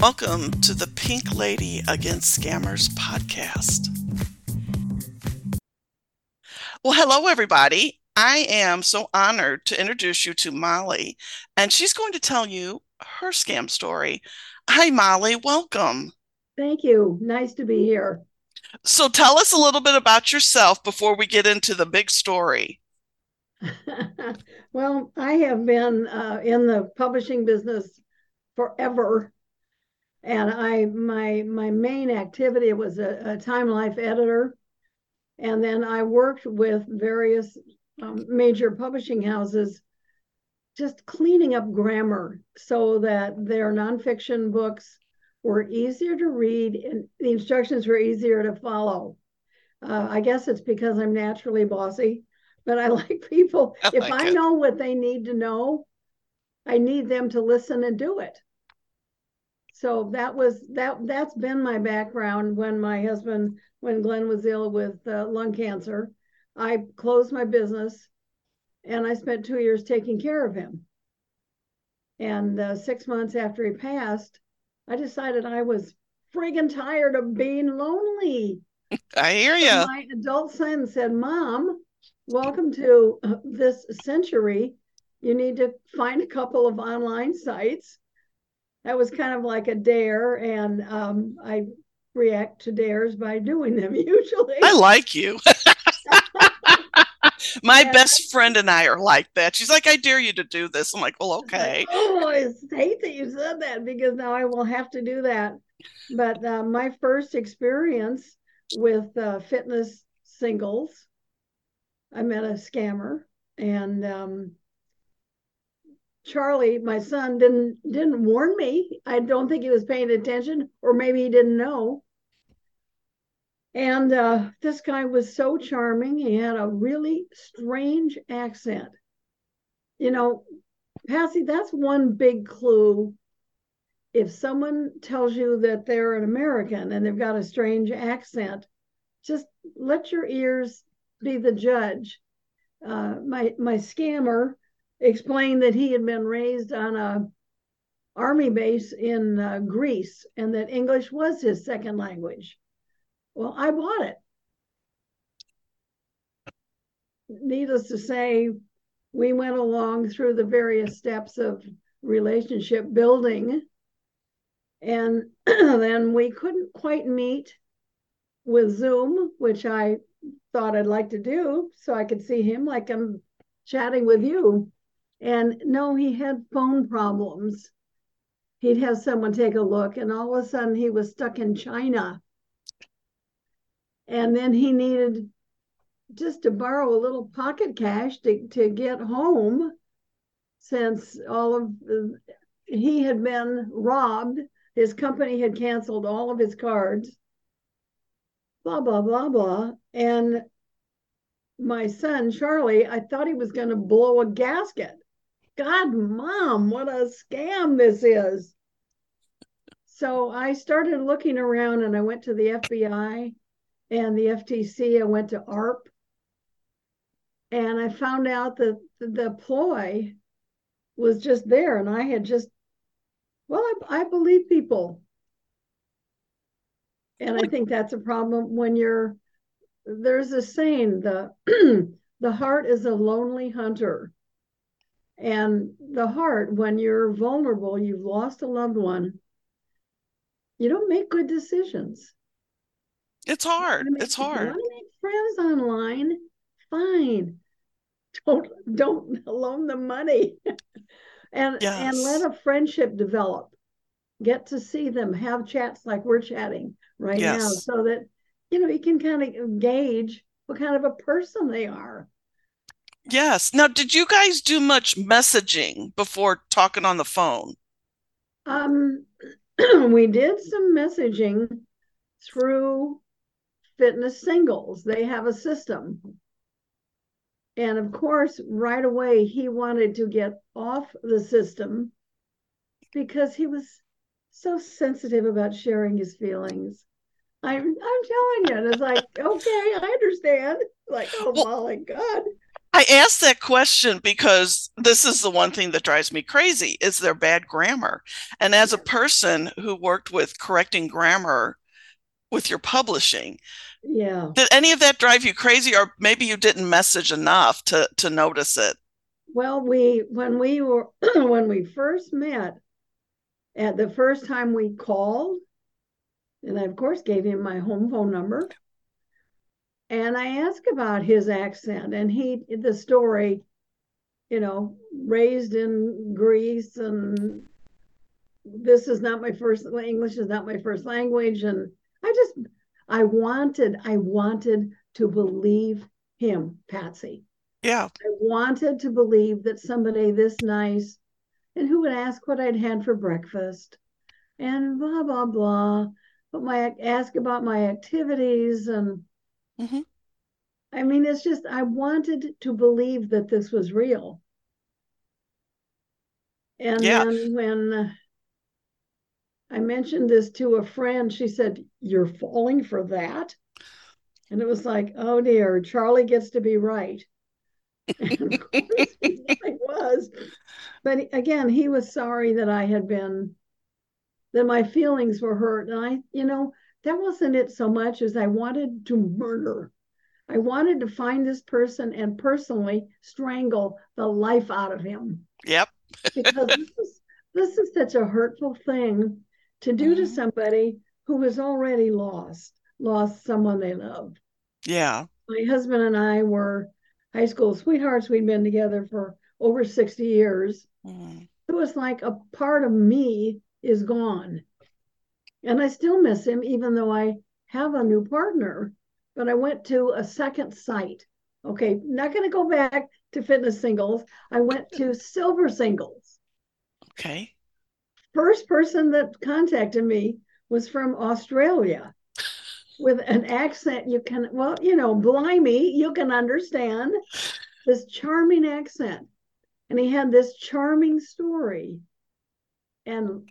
Welcome to the Pink Lady Against Scammers podcast. Well, hello, everybody. I am so honored to introduce you to Molli, and she's going to tell you her scam story. Hi, Molli. Welcome. Thank you. Nice to be here. So, tell us a little bit about yourself before we get into the big story. well, I have been uh, in the publishing business forever and I my my main activity was a, a Time Life editor, and then I worked with various um, major publishing houses, just cleaning up grammar so that their nonfiction books were easier to read and the instructions were easier to follow. Uh, I guess it's because I'm naturally bossy, but I like people. I if I it. know what they need to know, I need them to listen and do it so that was that that's been my background when my husband when glenn was ill with uh, lung cancer i closed my business and i spent two years taking care of him. And uh, six months after he passed i decided i was friggin tired of being lonely. I hear you so my adult son said mom welcome to uh, this century. You need to find a couple of online sites. That was kind of like a dare, and um, I react to dares by doing them usually. I like you. My yeah. best friend and I are like that. She's like, I dare you to do this. I'm like, well, okay. oh, I hate that you said that because now I will have to do that. But uh, my first experience with uh, fitness singles, I met a scammer and um, Charlie, my son, didn't didn't warn me. I don't think he was paying attention, or maybe he didn't know. And uh, this guy was so charming. He had a really strange accent. You know, Patsy, that's one big clue. If someone tells you that they're an American and they've got a strange accent, just let your ears be the judge. Uh, my my scammer explained that he had been raised on a army base in uh, Greece and that English was his second language. Well, I bought it. Needless to say, we went along through the various steps of relationship building. And then we couldn't quite meet with Zoom, which I thought I'd like to do so I could see him like I'm chatting with you. And no, he had phone problems. He'd have someone take a look, and all of a sudden he was stuck in China. And then he needed just to borrow a little pocket cash to, to get home since all of he had been robbed. His company had canceled all of his cards, blah, blah, blah, blah. And my son, Charlie, I thought he was going to blow a gasket. God, mom, what a scam this is. So I started looking around and I went to the FBI and the FTC. I went to ARP and I found out that the ploy was just there. And I had just, well, I, I believe people. And I think that's a problem when you're, there's a saying, the, the heart is a lonely hunter. And the heart, when you're vulnerable, you've lost a loved one, you don't make good decisions. It's hard. Make, it's hard. You want to make friends online, fine. Don't don't loan them money. and yes. and let a friendship develop. Get to see them, have chats like we're chatting right yes. now, so that you know you can kind of gauge what kind of a person they are. Yes. Now, did you guys do much messaging before talking on the phone? Um, we did some messaging through Fitness Singles. They have a system. And of course, right away, he wanted to get off the system because he was so sensitive about sharing his feelings. I'm I'm telling you, and it's like, okay, I understand. Like, oh well, my God. I asked that question because this is the one thing that drives me crazy is their bad grammar. And as a person who worked with correcting grammar with your publishing, yeah. Did any of that drive you crazy or maybe you didn't message enough to to notice it? Well, we when we were when we first met, at the first time we called, and I of course gave him my home phone number. And I asked about his accent, and he the story, you know, raised in Greece, and this is not my first English is not my first language, and I just I wanted I wanted to believe him, Patsy. Yeah. I wanted to believe that somebody this nice and who would ask what I'd had for breakfast and blah, blah, blah. But my ask about my activities and mm-hmm. I mean, it's just, I wanted to believe that this was real. And yeah. then when I mentioned this to a friend, she said, You're falling for that? And it was like, Oh dear, Charlie gets to be right. And of was. But again, he was sorry that I had been, that my feelings were hurt. And I, you know, that wasn't it so much as I wanted to murder. I wanted to find this person and personally strangle the life out of him. Yep. because this is, this is such a hurtful thing to do mm-hmm. to somebody who has already lost, lost someone they loved. Yeah. My husband and I were high school sweethearts. We'd been together for over 60 years. Mm. It was like a part of me is gone. And I still miss him, even though I have a new partner. But I went to a second site. Okay, not going to go back to fitness singles. I went to silver singles. Okay. First person that contacted me was from Australia with an accent you can, well, you know, blimey, you can understand this charming accent. And he had this charming story and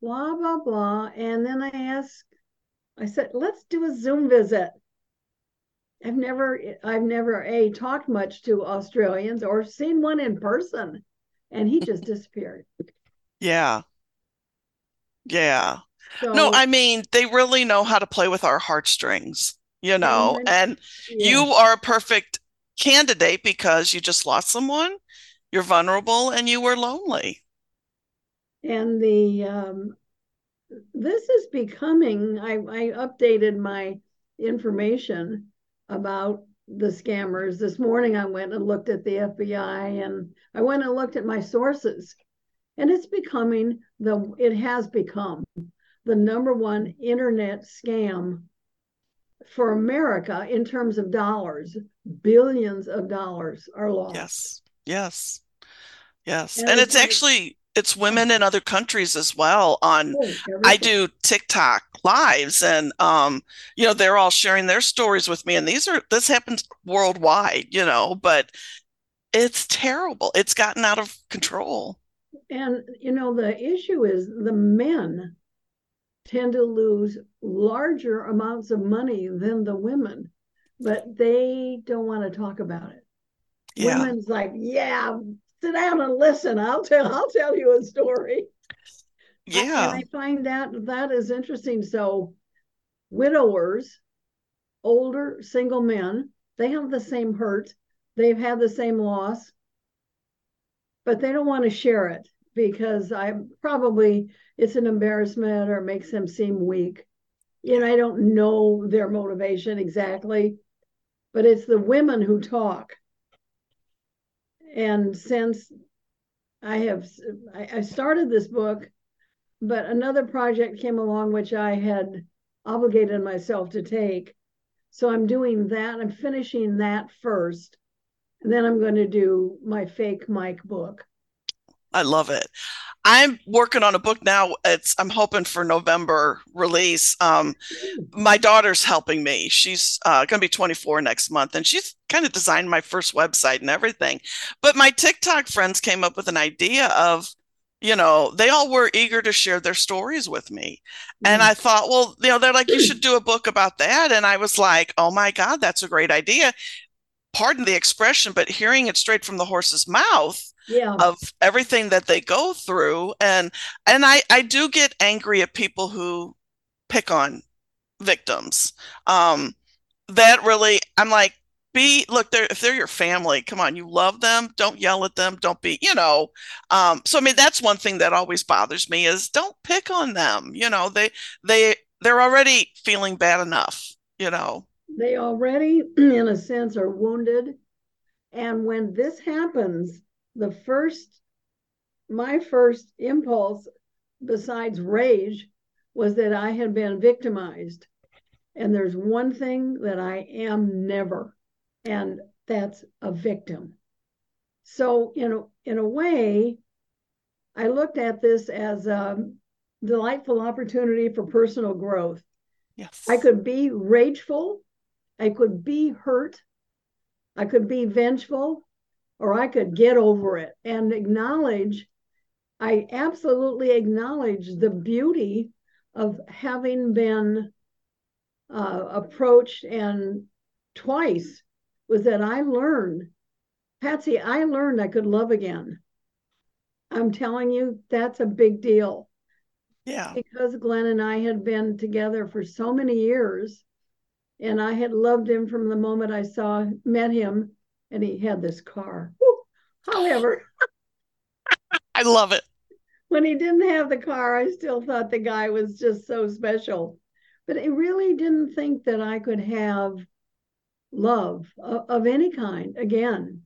blah, blah, blah. And then I asked, I said, let's do a Zoom visit. I've never, I've never a talked much to Australians or seen one in person, and he just disappeared. Yeah, yeah. So, no, I mean they really know how to play with our heartstrings, you know. And, and yeah. you are a perfect candidate because you just lost someone, you're vulnerable, and you were lonely. And the um, this is becoming. I, I updated my information about the scammers this morning. I went and looked at the FBI, and I went and looked at my sources, and it's becoming the. It has become the number one internet scam for America in terms of dollars. Billions of dollars are lost. Yes. Yes. Yes. And, and it's, it's actually it's women in other countries as well on oh, I do TikTok lives and um you know they're all sharing their stories with me and these are this happens worldwide, you know, but it's terrible. It's gotten out of control. And you know the issue is the men tend to lose larger amounts of money than the women, but they don't want to talk about it. Yeah. Women's like, yeah, sit down and listen. I'll tell I'll tell you a story. Yeah. And I find that that is interesting. So widowers, older single men, they have the same hurt. They've had the same loss, but they don't want to share it because I probably it's an embarrassment or makes them seem weak. Know, I don't know their motivation exactly, but it's the women who talk. And since I have I started this book, but another project came along which I had obligated myself to take. So I'm doing that. I'm finishing that first. And then I'm going to do my fake Mike book. I love it. I'm working on a book now. It's I'm hoping for November release. Um, my daughter's helping me. She's uh, going to be 24 next month, and she's kind of designed my first website and everything. But my TikTok friends came up with an idea of you know, they all were eager to share their stories with me. And. I thought, well, you know, they're like, you should do a book about that. And I was like, oh my God, that's a great idea. Pardon the expression, but hearing it straight from the horse's mouth yeah. of everything that they go through. And and I, I do get angry at people who pick on victims. Um, that really, I'm like, be look they're if they're your family come on you love them don't yell at them don't be you know um so i mean that's one thing that always bothers me is don't pick on them you know they they they're already feeling bad enough you know they already in a sense are wounded and when this happens the first my first impulse besides rage was that i had been victimized and there's one thing that i am never and that's a victim. So, you know, in a way, I looked at this as a delightful opportunity for personal growth. Yes. I could be rageful, I could be hurt, I could be vengeful, or I could get over it and acknowledge. I absolutely acknowledge the beauty of having been uh, approached and twice was that I learned, Patsy, I learned I could love again. I'm telling you, that's a big deal. Yeah. Because Glenn and I had been together for so many years, and I had loved him from the moment I saw, met him, and he had this car. However, I love it. When he didn't have the car, I still thought the guy was just so special. But I really didn't think that I could have love of, of any kind again.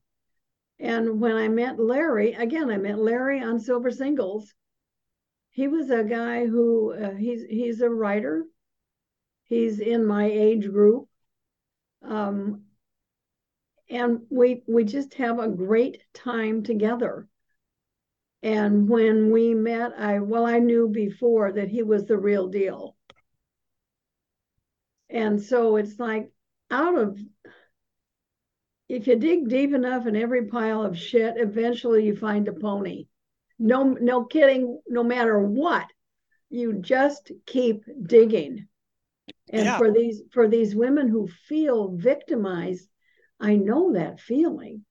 And when I met Larry, again, I met Larry on Silver Singles. He was a guy who uh, he's he's a writer. He's in my age group, um, and we we just have a great time together. And when we met, I well, I knew before that he was the real deal. And so it's like out of if you dig deep enough in every pile of shit, eventually you find a pony. No, no kidding. No matter what, you just keep digging. And yeah. for these for these women who feel victimized, I know that feeling,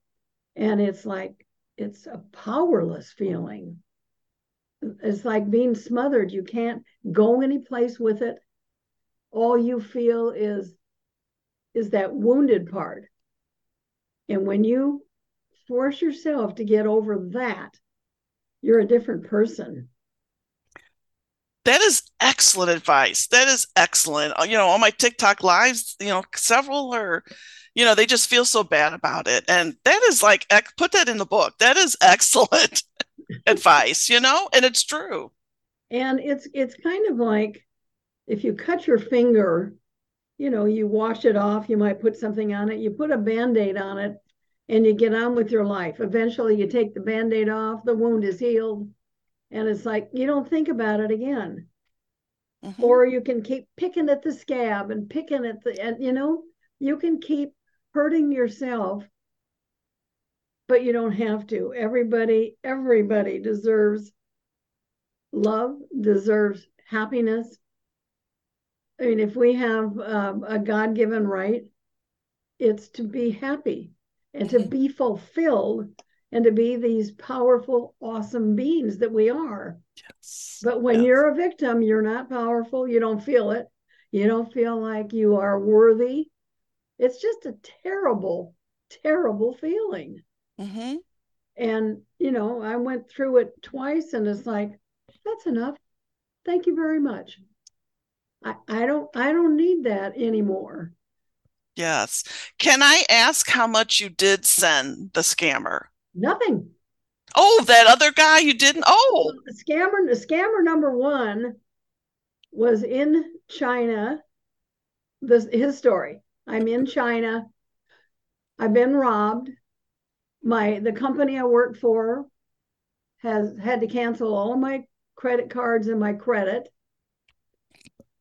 and it's like it's a powerless feeling. It's like being smothered. You can't go any place with it. All you feel is is that wounded part and when you force yourself to get over that, you're a different person. That is excellent advice. That is excellent. Uh, you know, on my TikTok lives, you know, several are, you know, they just feel so bad about it. And that is like, put that in the book. That is excellent advice, you know, and it's true. And it's, it's kind of like if you cut your finger you know, you wash it off, you might put something on it, you put a band aid on it, and you get on with your life. Eventually, you take the band aid off, the wound is healed, and it's like you don't think about it again. Mm-hmm. Or you can keep picking at the scab and picking at the, and you know, you can keep hurting yourself, but you don't have to. Everybody, everybody deserves love, deserves happiness, I mean, if we have um, a God given right, it's to be happy and to be fulfilled and to be these powerful, awesome beings that we are. Yes. But when yes. you're a victim, you're not powerful. You don't feel it. You don't feel like you are worthy. It's just a terrible, terrible feeling. Mm-hmm. And, you know, I went through it twice and it's like, that's enough. Thank you very much. I, I don't I don't need that anymore. Yes. Can I ask how much you did send the scammer? Nothing. Oh, that other guy you didn't. Oh, the scammer. The scammer number one was in China. This his story. I'm in China. I've been robbed. My the company I work for has had to cancel all my credit cards and my credit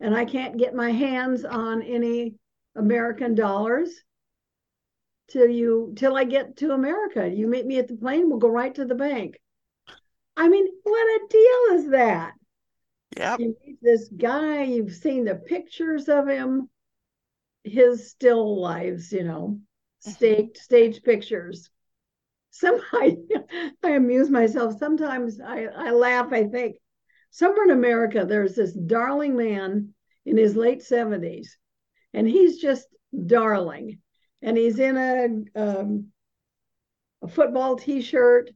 and I can't get my hands on any American dollars till you till I get to America. You meet me at the plane, we'll go right to the bank. I mean, what a deal is that? Yeah. This guy, you've seen the pictures of him, his still lives, you know, mm-hmm. stage stage pictures. Somehow I, I amuse myself. Sometimes I, I laugh. I think somewhere in America there's this darling man in his late 70s, and he's just darling. And he's in a um, a football t-shirt.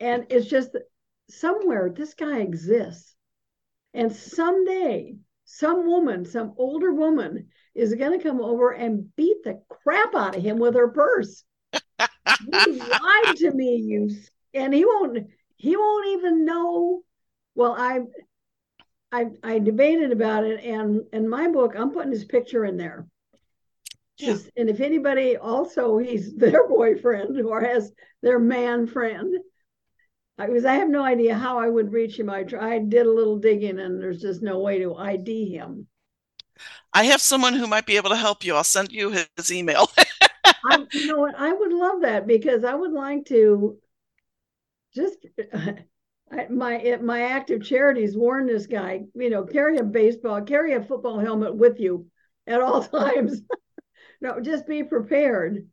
And it's just somewhere this guy exists. And someday some woman some older woman is going to come over and beat the crap out of him with her purse. You lied to me you and he won't he won't even know. Well i I, I debated about it and in my book i'm putting his picture in there yeah. And if anybody also he's their boyfriend or has their man friend, I was I have no idea how I would reach him. I I did a little digging and there's just no way to ID him. I have someone who might be able to help you. I'll send you his email. I, you know what? I would love that because I would like to just I, my my active charities warn this guy. You know, carry a baseball, carry a football helmet with you at all times no, just be prepared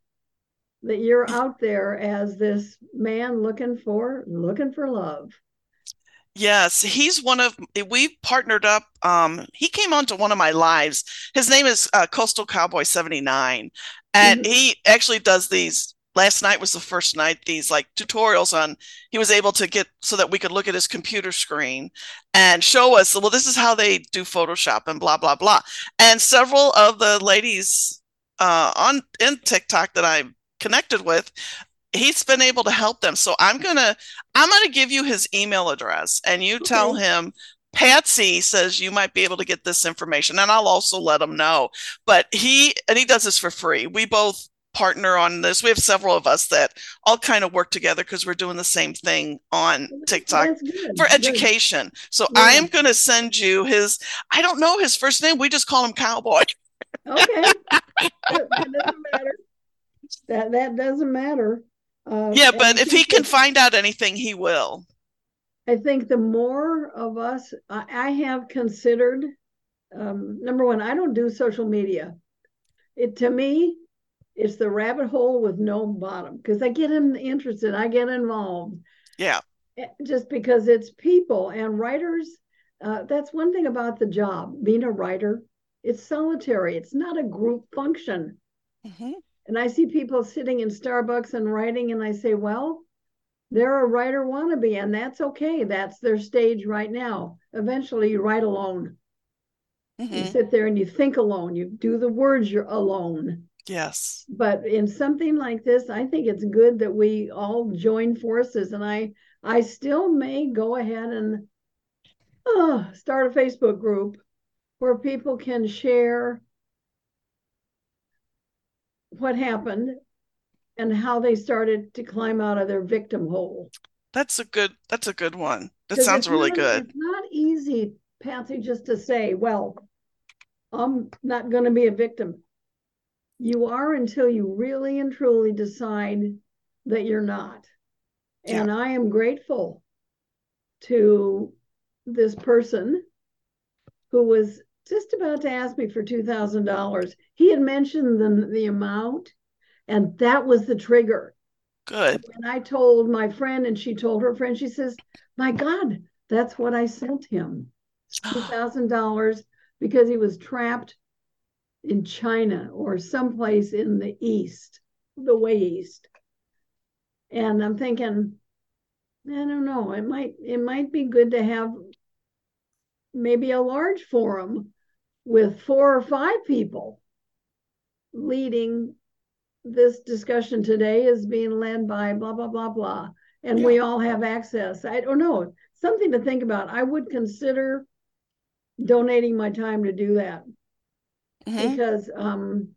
that you're out there as this man looking for looking for love. Yes, he's one of we partnered up. Um, he came onto one of my lives. His name is uh, Coastal Cowboy seventy nine, and mm-hmm. he actually does these. Last night was the first night these like tutorials on. He was able to get so that we could look at his computer screen and show us. Well, this is how they do Photoshop and blah blah blah. And several of the ladies uh, on in TikTok that I'm connected with, he's been able to help them. So I'm gonna I'm gonna give you his email address, and you okay. tell him Patsy says you might be able to get this information, and I'll also let him know. But he and he does this for free. We both partner on this. We have several of us that all kind of work together because we're doing the same thing on TikTok for education. So yeah. I am going to send you his. I don't know his first name. We just call him Cowboy. Okay. that doesn't matter. That that doesn't matter. Uh, yeah, but if he can find out anything, he will. I think the more of us, I, I have considered. Um, number one, I don't do social media. It to me, it's the rabbit hole with no bottom because I get in, interested, I get involved. Yeah. Eh, just because it's people and writers. Uh, that's one thing about the job, being a writer it's solitary. It's not a group function. Mm-hmm. And I see people sitting in Starbucks and writing, and I say, well, they're a writer wannabe, and that's okay. That's their stage right now. Eventually, you write alone. Mm-hmm. You sit there and you think alone. You do the words, you're alone. Yes. But in something like this, I think it's good that we all join forces. And I, I still may go ahead and uh, start a Facebook group where people can share what happened and how they started to climb out of their victim hole. That's a good that's a good one. That sounds really not, good. It's not easy, Patsy, just to say, well, I'm not going to be a victim. You are until you really and truly decide that you're not. Yeah. And I am grateful to this person who was just about to ask me for $2,000. He had mentioned the, the amount, and that was the trigger. Good. And I told my friend, and she told her friend, she says, My God, that's what I sent him $2,000 because he was trapped in China or someplace in the East, the way East. And I'm thinking, I don't know, it might it might be good to have maybe a large forum with four or five people leading this discussion today is being led by blah blah blah blah and yeah. we all have access i don't know something to think about i would consider donating my time to do that mm-hmm. because um,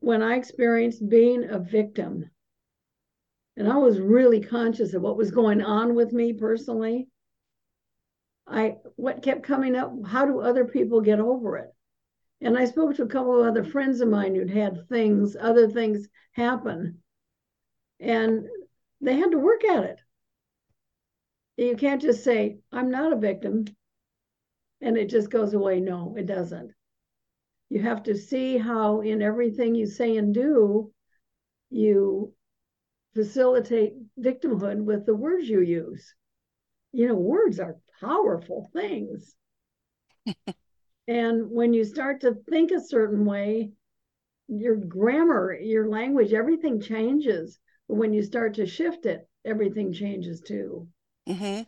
when i experienced being a victim and i was really conscious of what was going on with me personally I what kept coming up, how do other people get over it? And I spoke to a couple of other friends of mine who'd had things, other things happen. And they had to work at it. You can't just say, I'm not a victim, and it just goes away. No, it doesn't. You have to see how, in everything you say and do, you facilitate victimhood with the words you use. You know, words are powerful things. and when you start to think a certain way, your grammar, your language, everything changes. But when you start to shift it, everything changes too. Mm-hmm.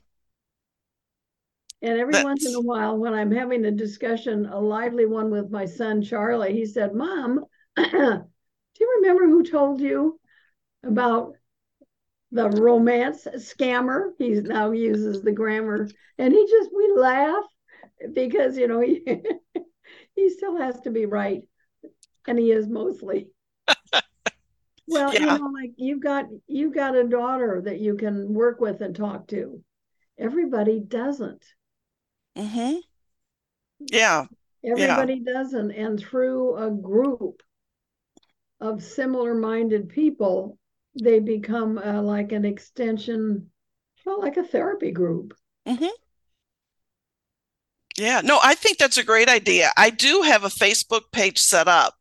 And every That's... once in a while, when I'm having a discussion, a lively one with my son Charlie, he said, Mom, do you remember who told you about the romance scammer? He now uses the grammar. And he just, we laugh because, you know, he, he still has to be right. And he is mostly. well, yeah. you know, like you've got you've got a daughter that you can work with and talk to. Everybody doesn't. Mm-hmm. Yeah. Everybody yeah. doesn't. And through a group of similar minded people, they become uh, like an extension, well, like a therapy group. Mm-hmm. Yeah, no, I think that's a great idea. I do have a Facebook page set up,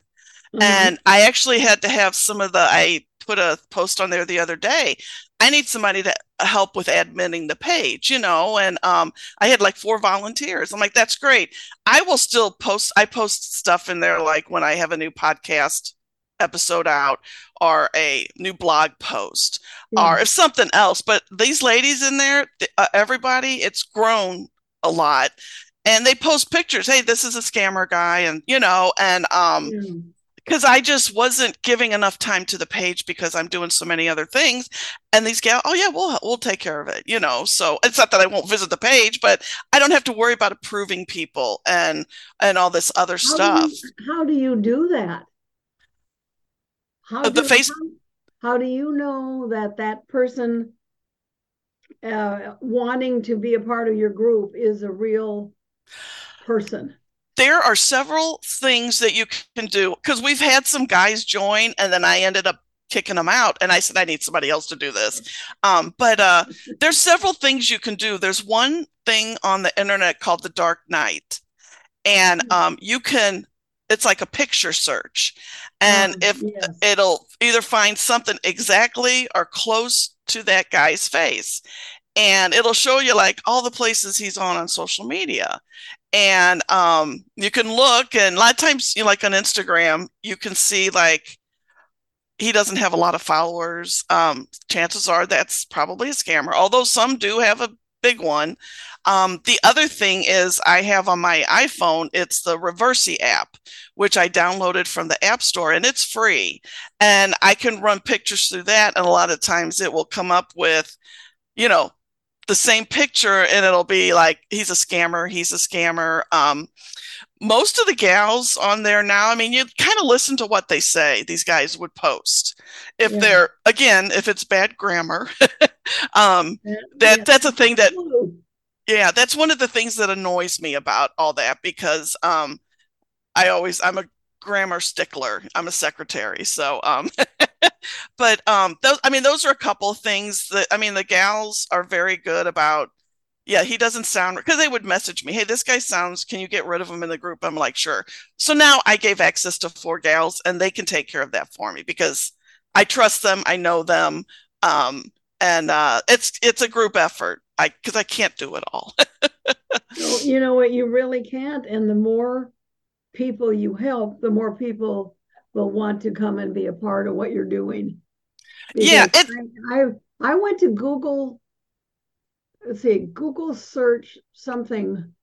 mm-hmm. and I actually had to have some of the, I put a post on there the other day I need somebody to help with admitting the page, you know, and um, I had like four volunteers. I'm like, that's great. I will still post, I post stuff in there like when I have a new podcast episode out or a new blog post or if something else. But these ladies in there, uh, everybody, it's grown a lot. And they post pictures. Hey, this is a scammer guy, and you know, and um, mm because I just wasn't giving enough time to the page because I'm doing so many other things. And these gals, oh yeah, we'll we'll take care of it, you know. So it's not that I won't visit the page, but I don't have to worry about approving people and and all this other how stuff. Do you, how do you do that? How the do, face. How, how do you know that that person uh, wanting to be a part of your group is a real person? there are several things that you can do because we've had some guys join and then I ended up kicking them out and I said I need somebody else to do this. Um, but uh, there's several things you can do. There's one thing on the internet called the Dark Knight, and mm. um, you can. It's like a picture search, and oh, if yes. it'll either find something exactly or close to that guy's face, and it'll show you like all the places he's on on social media. And um, you can look and a lot of times you know, like on instagram you can see like he doesn't have a lot of followers. Um, chances are that's probably a scammer although some do have a big one um, the other thing is i have on my iphone it's the Reversee app which i downloaded from the app store and it's free and i can run pictures through that and a lot of times it will come up with you know the same picture and it'll be like he's a scammer he's a scammer um, most of the gals on there now i mean you kind of listen to what they say these guys would post if yeah. they're again if it's bad grammar um, that yeah. that's a thing that yeah that's one of the things that annoys me about all that because um, i always i'm a grammar stickler. I'm a secretary so um, but um those i mean those are a couple things that i mean the gals are very good about yeah he doesn't sound because they would message me hey this guy sounds can you get rid of him in the group? I'm like sure. So now i gave access to four gals and they can take care of that for me because i trust them i know them um and uh it's it's a group effort i because i can't do it all well, you know what you really can't and the more people you help the more people will want to come and be a part of what you're doing. Because yeah, it, I, I I went to Google. Let's see, Google search something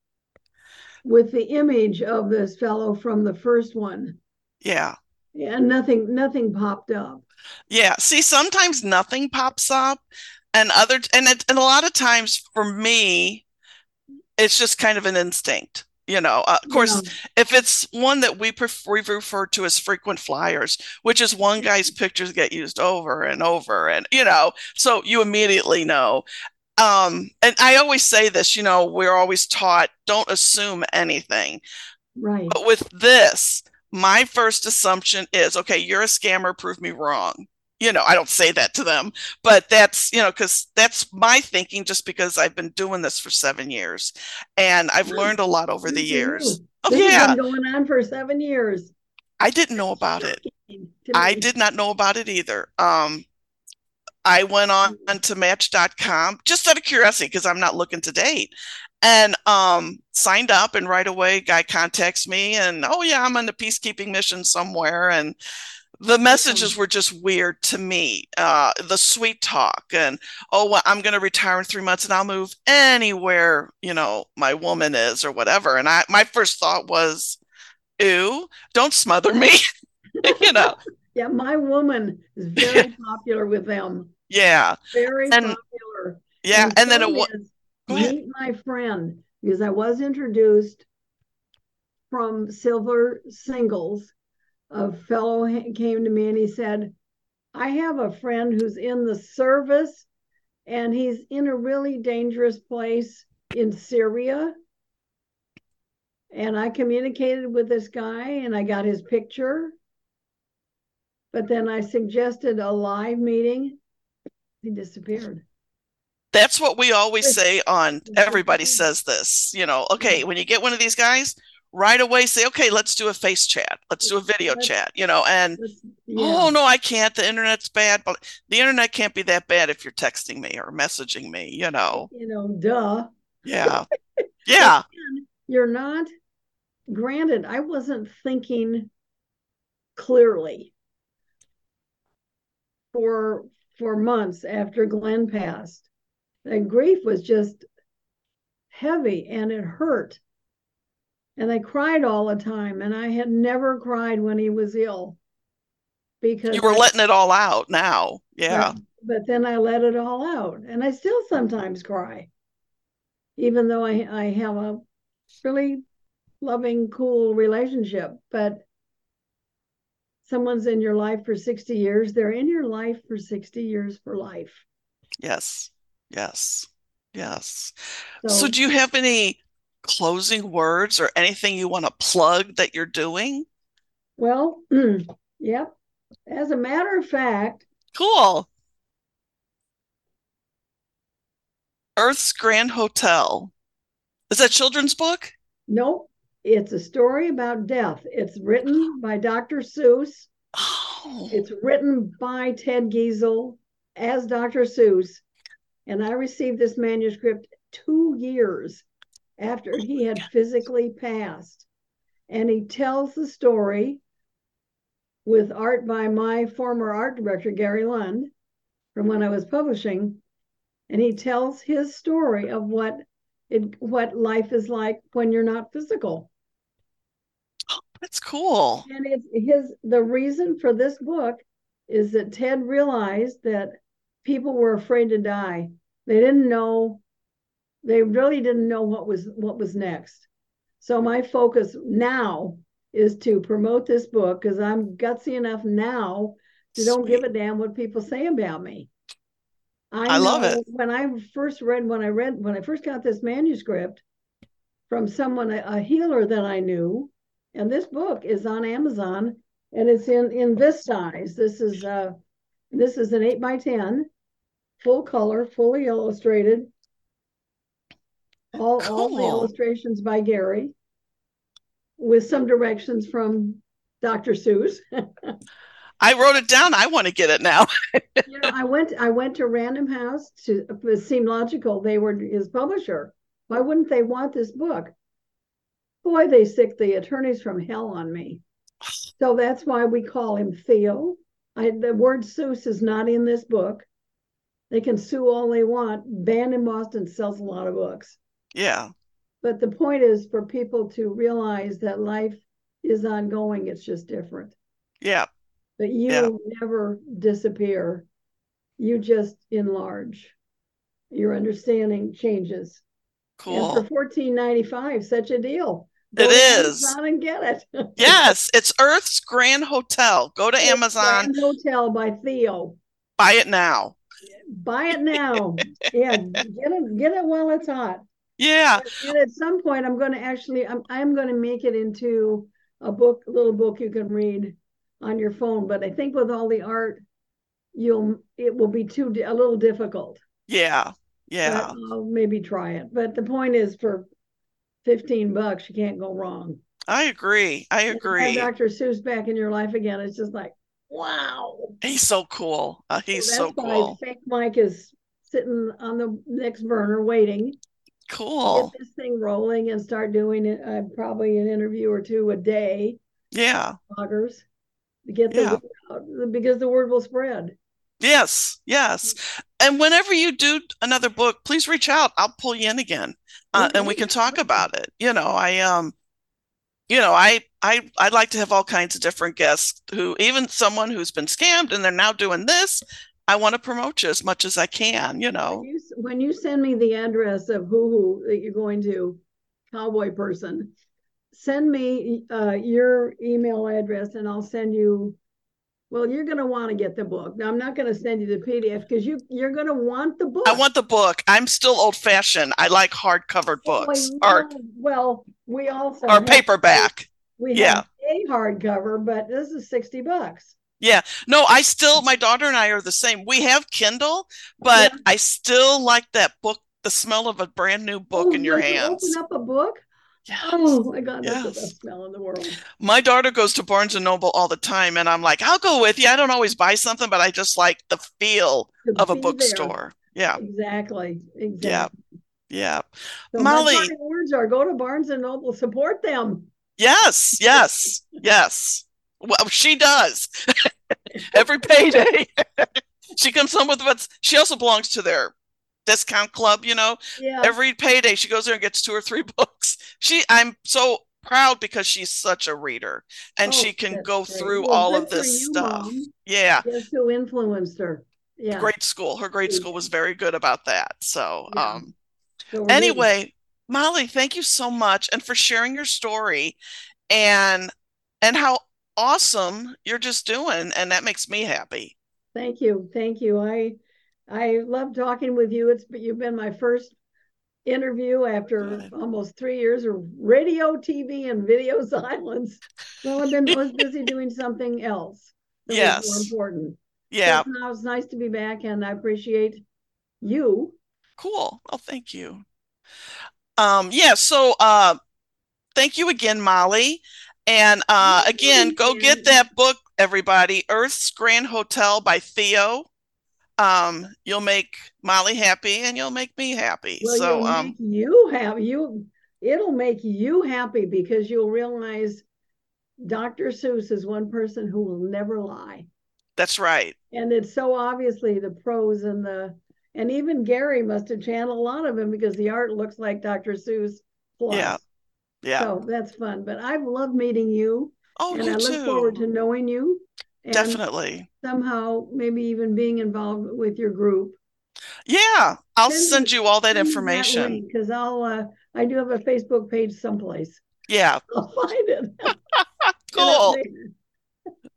with the image of this fellow from the first one. Yeah. And nothing nothing popped up. Yeah. See, sometimes nothing pops up and other and it, and a lot of times for me it's just kind of an instinct you know uh, of course yeah. if it's one that we prefer, we refer to as frequent flyers which is one guy's pictures get used over and over and you know so you immediately know. Um, and i always say this you know we're always taught don't assume anything. Right. But with this my first assumption is okay you're a scammer prove me wrong you know, I don't say that to them, but that's, you know, because that's my thinking just because I've been doing this for seven years and I've learned a lot over the years. Oh, this yeah. going on for seven years. I didn't know about it. I did not know about it either. Um, I went on mm. to match.com just out of curiosity because I'm not looking to date and um, signed up and right away guy contacts me and oh yeah i'm on a peacekeeping mission somewhere and the messages were just weird to me uh, the sweet talk and oh well, i'm going to retire in three months and i'll move anywhere you know my woman is or whatever and i my first thought was ew don't smother me you know? Yeah my woman is very popular with them. Yeah very and, popular. Yeah and, and then it was meet my friend because i was introduced from silver singles a fellow came to me and he said, I have a friend who's in the service and he's in a really dangerous place in Syria. And I communicated with this guy and I got his picture. But then I suggested a live meeting. He disappeared. That's what we always say on everybody says this. You know, okay, when you get one of these guys, right away say, okay, let's do a face chat. Let's do a video chat, you know, and oh, yeah. oh no, I can't. The internet's bad, but the internet can't be that bad if you're texting me or messaging me, you know. You know, duh. Yeah. Yeah. you're not granted, I wasn't thinking clearly for for months after Glenn passed. The grief was just heavy and it hurt and I cried all the time. And I had never cried when he was ill because you were I, letting it all out now. Yeah. But, but, then I let it all out, and I still sometimes cry, even though I I have a really loving, cool relationship. But someone's in your life for 60 years, they're in your life for 60 years for life. Yes. Yes. Yes. So, so do you have any closing words or anything you want to plug that you're doing? Well, yep. As a matter of fact, cool. Earth's Grand Hotel. Is that children's book? Nope. It's a story about death. It's written by Dr. Seuss. Oh. It's written by Ted Geisel as Dr. Seuss. And I received this manuscript two years after he oh had physically passed. And he tells the story with art by my former art director, Gary Lund, from when I was publishing. And he tells his story of what it what life is like when you're not physical. that's cool. And it's his the reason for this book is that Ted realized that people were afraid to die. They didn't know they really didn't know what was what was next. So my focus now is to promote this book because I'm gutsy enough now to don't give a damn what people say about me. I, I love it. When I first read, when I read, when I first got this manuscript from someone, a, a healer that I knew, and this book is on Amazon and it's in in this size. This is uh this is an eight by ten, full color, fully illustrated all, cool. all the illustrations by Gary with some directions from Dr. Seuss. I wrote it down. I want to get it now. you know, I went I went to Random House to it seemed logical. They were his publisher. Why wouldn't they want this book? Boy, they sick the attorneys from hell on me. So that's why we call him Theo. I, the word Seuss is not in this book. They can sue all they want. Banned in Boston sells a lot of books. Yeah. But the point is for people to realize that life is ongoing, it's just different. Yeah. But you yeah. never disappear. You just enlarge. Your understanding changes. Cool. And for fourteen ninety five, such a deal. Go it is. Amazon and get it. yes, it's Earth's Grand Hotel. Go to it's Amazon. Grand Hotel by Theo. Buy it now. Buy it now. yeah, get it. Get it while it's hot. Yeah. And at some point, I'm going to actually, I'm, I'm going to make it into a book, a little book you can read on your phone. But I think with all the art, you'll it will be too a little difficult. Yeah. Yeah. I'll maybe try it. But the point is for 15 bucks, you can't go wrong. I agree. I agree. Dr. Seuss back in your life again. It's just like, wow. He's so cool. Uh, he's so, so cool. Fake Mike is sitting on the next burner waiting. Cool. Get this thing rolling and start doing it. Uh, probably an interview or two a day. Yeah. Bloggers to get the yeah. word out because the word will spread. Yes, yes. And whenever you do another book, please reach out. I'll pull you in again, uh, and we can talk about it. You know, I um, you know, I I I like to have all kinds of different guests who, even someone who's been scammed and they're now doing this. I want to promote you as much as I can. You know, when you, when you send me the address of who who that you're going to, cowboy person, send me uh, your email address and I'll send you well, you're going to want to get the book. Now, I'm not going to send you the PDF because you you're going to want the book. I want the book. I'm still old fashioned. I like hardcover oh, books. Oh, or well, we also or paperback. We yeah. a hardcover, but this is sixty bucks. Yeah. No, I still my daughter and I are the same. We have Kindle, but yeah. I still like that book, the smell of a brand new book oh, in your hands. Open up a book. Yes. Oh my God, that's yes. the best smell in the world. My daughter goes to Barnes and Noble all the time, and I'm like, I'll go with you. I don't always buy something, but I just like the feel to of a bookstore. Yeah. Exactly. Exactly. Yeah. Yeah. So Molli. My words are go to Barnes and Noble, support them. Yes, yes, yes. Well, she does. Every payday. she comes home with what's she also belongs to their discount club, you know. Yeah. Every payday she goes there and gets two or three books. She I'm so proud because she's such a reader and oh, she can go great. through well, all of this you, stuff. Mom. Yeah. Who influenced her? Yeah. Grade school. Her grade school was very good about that. So yeah. um so anyway, Molli, thank you so much and for sharing your story and and how awesome you're just doing and that makes me happy. Thank you. Thank you. I I love talking with you. It's but you've been my first interview after Good. almost three years of radio, TV, and video silence. Well, I've been I was busy doing something else. That yes, more important. Yeah, so now it's nice to be back, and I appreciate you. Cool. Well, thank you. Um, yeah. So, uh, thank you again, Molli. And uh, again, go get that book, everybody. Earth's Grand Hotel by Theo um, you'll make Molli happy and you'll make me happy. Well, so um, you have you it'll make you happy because you'll realize Dr. Seuss is one person who will never lie. That's right. And it's so obviously the prose and the and even Gary must have channeled a lot of him because the art looks like Dr. Seuss plus. Yeah. Yeah. So that's fun. But I've loved meeting you. Oh, and you I look too. forward to knowing you. Definitely. Somehow, maybe even being involved with your group. Yeah, I'll send, send you all that information because I'll. Uh, I do have a Facebook page someplace. Yeah, I'll find it. cool.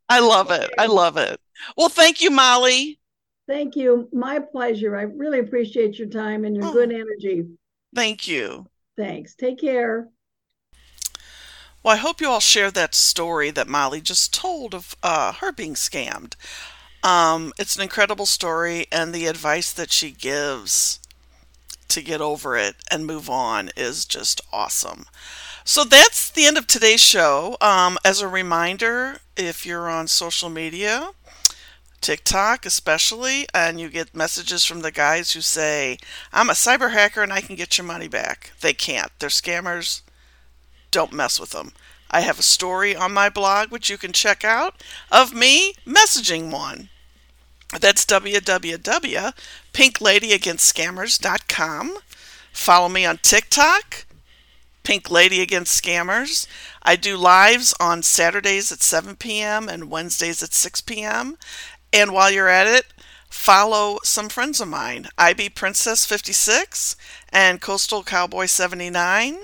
I love it. I love it. Well, thank you, Molli. Thank you. My pleasure. I really appreciate your time and your oh, good energy. Thank you. Thanks. Take care. Well, I hope you all share that story that Molli just told of uh, her being scammed. Um, it's an incredible story, and the advice that she gives to get over it and move on is just awesome. So that's the end of today's show. Um, as a reminder, if you're on social media, TikTok especially, and you get messages from the guys who say, I'm a cyber hacker and I can get your money back. They can't. They're scammers don't mess with them. I have a story on my blog, which you can check out, of me messaging one. That's www.pinkladyaGainstScammers.com. Follow me on TikTok, Pink Lady Against Scammers. I do lives on Saturdays at 7 p.m. and Wednesdays at 6 p.m. And while you're at it, follow some friends of mine, IB Princess 56 and Coastal Cowboy 79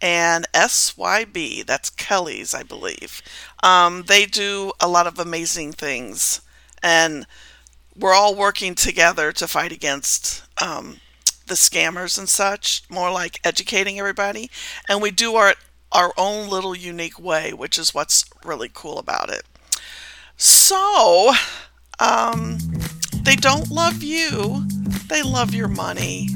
and SYB. That's Kelly's, I believe. Um, they do a lot of amazing things, and we're all working together to fight against um, the scammers and such. More like educating everybody, and we do our our own little unique way, which is what's really cool about it. So, um, they don't love you, they love your money.